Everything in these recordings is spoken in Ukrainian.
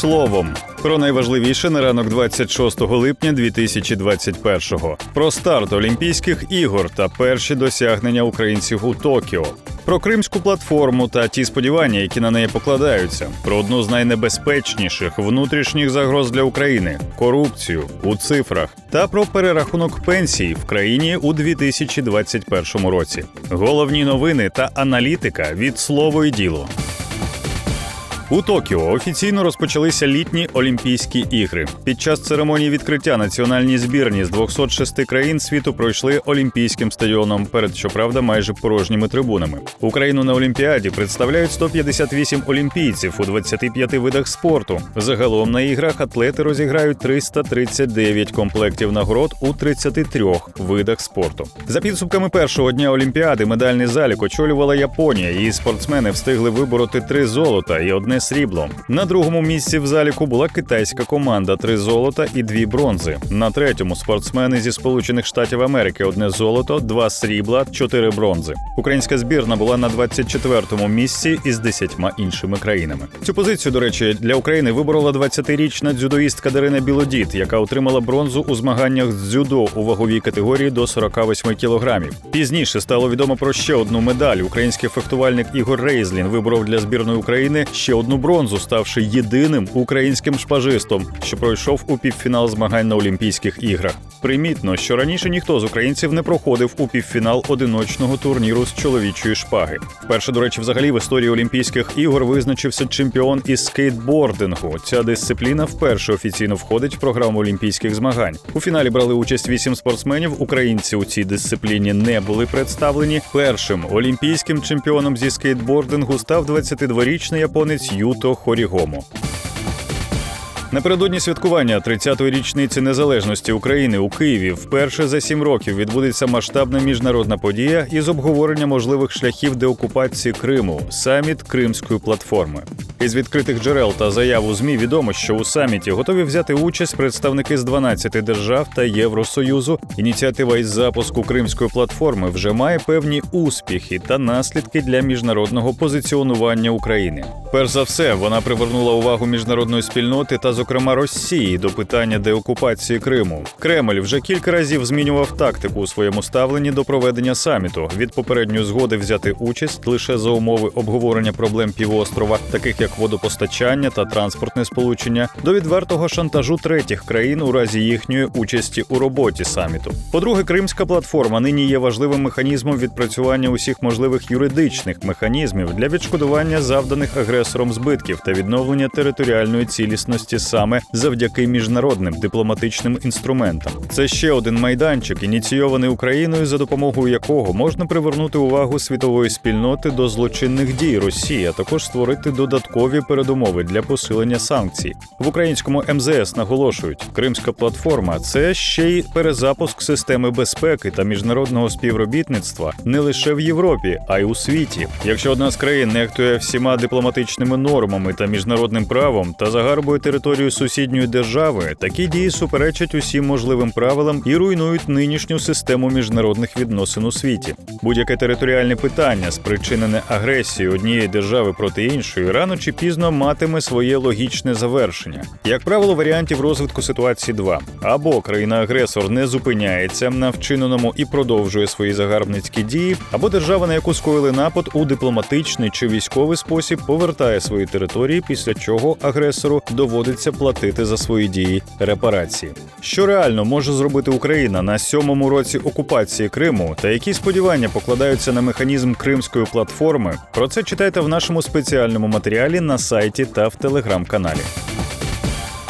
словом. Про найважливіше на ранок 26 липня 2021-го. Про старт Олімпійських ігор та перші досягнення українців у Токіо. Про кримську платформу та ті сподівання, які на неї покладаються, про одну з найнебезпечніших внутрішніх загроз для України корупцію у цифрах, та про перерахунок пенсій в країні у 2021 році. Головні новини та аналітика від слово і діло. У Токіо офіційно розпочалися літні Олімпійські ігри. Під час церемонії відкриття національні збірні з 206 країн світу пройшли Олімпійським стадіоном перед щоправда майже порожніми трибунами. Україну на Олімпіаді представляють 158 олімпійців у 25 видах спорту. Загалом на іграх атлети розіграють 339 комплектів нагород у 33 видах спорту. За підсумками першого дня Олімпіади медальний залік очолювала Японія. Її спортсмени встигли вибороти три золота і одне срібло. На другому місці в заліку була китайська команда три золота і дві бронзи. На третьому спортсмени зі Сполучених Штатів Америки одне золото, два срібла, чотири бронзи. Українська збірна була на 24-му місці із десятьма іншими країнами. Цю позицію, до речі, для України виборола 20-річна дзюдоїстка Дарина Білодіт, яка отримала бронзу у змаганнях з дзюдо у ваговій категорії до 48 кілограмів. Пізніше стало відомо про ще одну медаль. Український фехтувальник Ігор Рейзлін виборов для збірної України ще одну бронзу, ставши єдиним українським шпажистом, що пройшов у півфінал змагань на Олімпійських іграх. Примітно, що раніше ніхто з українців не проходив у півфінал одиночного турніру з чоловічої шпаги. Вперше, до речі, взагалі в історії Олімпійських ігор визначився чемпіон із скейтбордингу. Ця дисципліна вперше офіційно входить в програму олімпійських змагань. У фіналі брали участь вісім спортсменів. Українці у цій дисципліні не були представлені. Першим олімпійським чемпіоном зі скейтбордингу став 22-річний японець Юто Хорігому. Напередодні святкування 30-ї річниці незалежності України у Києві вперше за сім років відбудеться масштабна міжнародна подія із обговорення можливих шляхів деокупації Криму саміт Кримської платформи. Із відкритих джерел та заяв у змі відомо, що у саміті готові взяти участь представники з 12 держав та Євросоюзу. Ініціатива із запуску Кримської платформи вже має певні успіхи та наслідки для міжнародного позиціонування України. Перш за все, вона привернула увагу міжнародної спільноти та, зокрема, Росії до питання деокупації Криму. Кремль вже кілька разів змінював тактику у своєму ставленні до проведення саміту від попередньої згоди взяти участь лише за умови обговорення проблем півострова, таких як водопостачання та транспортне сполучення, до відвертого шантажу третіх країн у разі їхньої участі у роботі саміту. По-друге, Кримська платформа нині є важливим механізмом відпрацювання усіх можливих юридичних механізмів для відшкодування завданих агресором збитків та відновлення територіальної цілісності саме завдяки міжнародним дипломатичним інструментам. Це ще один майданчик, ініційований Україною, за допомогою якого можна привернути увагу світової спільноти до злочинних дій Росії, а також створити додаткові передумови для посилення санкцій. В українському МЗС наголошують, Кримська платформа це ще й перезапуск системи безпеки та міжнародного співробітництва не лише в Європі, а й у світі. Якщо одна з країн нехтує всіма дипломатичними нормами та міжнародним правом та загарбує територію сусідньої держави, такі дії суперечать усім можливим правилам і руйнують нинішню систему міжнародних відносин у світі. Будь-яке територіальне питання, спричинене агресією однієї держави проти іншої, рано чи пізно матиме своє логічне завершення. Як правило, варіантів розвитку ситуації два: або країна-агресор не зупиняється на вчиненому і продовжує свої загарбницькі дії, або держава, на яку скоїли напад у дипломатичний чи військовий спосіб, повертає свої території, після чого агресору доводиться платити за свої дії репарації. Що реально може зробити Україна на сьомому році окупації Криму, та які сподівання покладаються на механізм Кримської платформи? Про це читайте в нашому спеціальному матеріалі на сайті та в телеграм-каналі.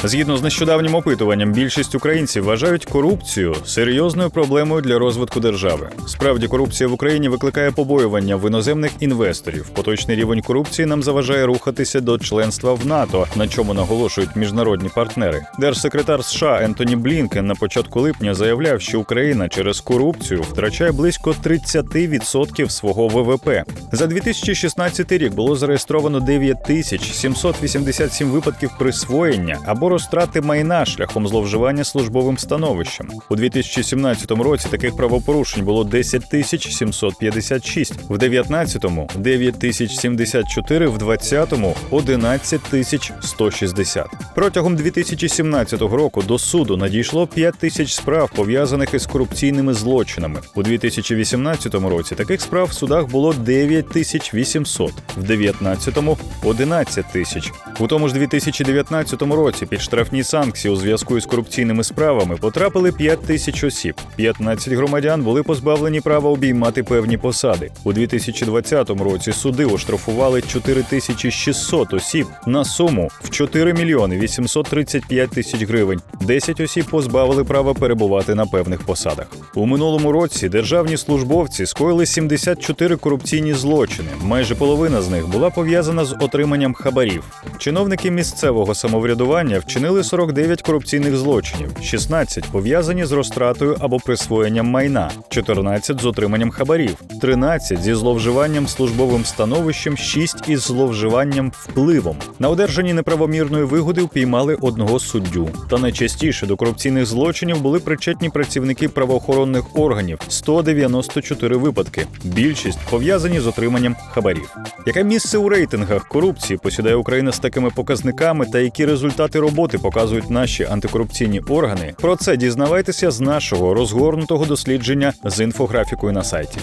Згідно з нещодавнім опитуванням, більшість українців вважають корупцію серйозною проблемою для розвитку держави. Справді, корупція в Україні викликає побоювання в іноземних інвесторів. Поточний рівень корупції нам заважає рухатися до членства в НАТО, на чому наголошують міжнародні партнери. Держсекретар США Ентоні Блінкен на початку липня заявляв, що Україна через корупцію втрачає близько 30% свого ВВП. За 2016 рік було зареєстровано 9787 випадків присвоєння або розтрати майна шляхом зловживання службовим становищем. У 2017 році таких правопорушень було 10 тисяч 756, в 19-му – 9 тисяч 74, в 20-му – 11 тисяч 160. Протягом 2017 року до суду надійшло 5 тисяч справ, пов'язаних із корупційними злочинами. У 2018 році таких справ в судах було 9 тисяч 800, в 19-му – 11 тисяч. У тому ж 2019 році під штрафні санкції у зв'язку із корупційними справами потрапили 5 тисяч осіб. 15 громадян були позбавлені права обіймати певні посади. У 2020 році суди оштрафували 4600 осіб на суму в 4 мільйони 835 тисяч гривень. 10 осіб позбавили права перебувати на певних посадах. У минулому році державні службовці скоїли 74 корупційні злочини. Майже половина з них була пов'язана з отриманням хабарів. Чиновники місцевого самоврядування вчинили 49 корупційних злочинів, 16 пов'язані з розтратою або присвоєнням майна, 14 з отриманням хабарів, 13 зі зловживанням службовим становищем, 6 із зловживанням впливом. На одержанні неправомірної вигоди впіймали одного суддю. Та найчастіше до корупційних злочинів були причетні працівники правоохоронних органів 194 випадки. Більшість пов'язані з отриманням хабарів. Яке місце у рейтингах корупції посідає Україна з такими показниками та які результати роботи показують наші антикорупційні органи? Про це дізнавайтеся з нашого розгорнутого дослідження з інфографікою на сайті.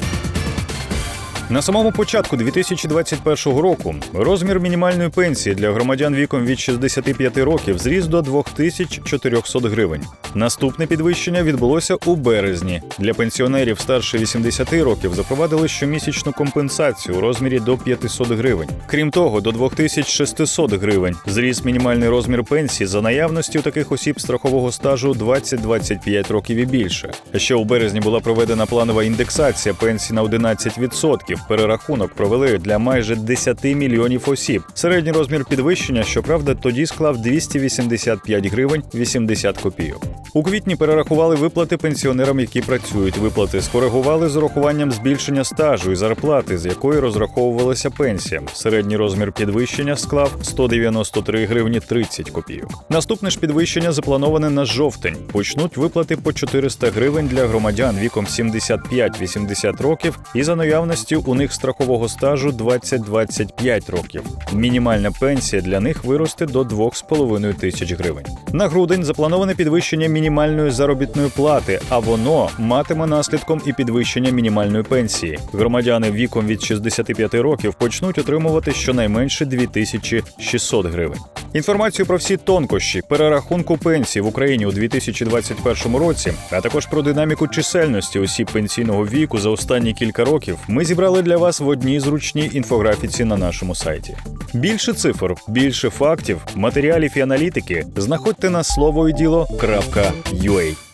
На самому початку 2021 року розмір мінімальної пенсії для громадян віком від 65 років зріс до 2400 гривень. Наступне підвищення відбулося у березні. Для пенсіонерів старше 80 років запровадили щомісячну компенсацію у розмірі до 500 гривень. Крім того, до 2600 гривень зріс мінімальний розмір пенсії за наявності у таких осіб страхового стажу 20-25 років і більше. Ще у березні була проведена планова індексація пенсій на 11%. Перерахунок провели для майже 10 мільйонів осіб. Середній розмір підвищення, щоправда, тоді склав 285 гривень 80 копійок. У квітні перерахували виплати пенсіонерам, які працюють. Виплати скоригували з урахуванням збільшення стажу і зарплати, з якої розраховувалася пенсія. Середній розмір підвищення склав 193 гривні 30 копійок. Наступне ж підвищення заплановане на жовтень. Почнуть виплати по 400 гривень для громадян віком 75-80 років і за наявності у них страхового стажу 20-25 років. Мінімальна пенсія для них виросте до 2,5 тисяч гривень. На грудень заплановане підвищення мінімальної заробітної плати, а воно матиме наслідком і підвищення мінімальної пенсії. Громадяни віком від 65 років почнуть отримувати щонайменше 2600 гривень. Інформацію про всі тонкощі перерахунку пенсій в Україні у 2021 році, а також про динаміку чисельності осіб пенсійного віку за останні кілька років, ми зібрали для вас в одній зручній інфографіці на нашому сайті. Більше цифр, більше фактів, матеріалів і аналітики знаходьте на слово і діло.ua.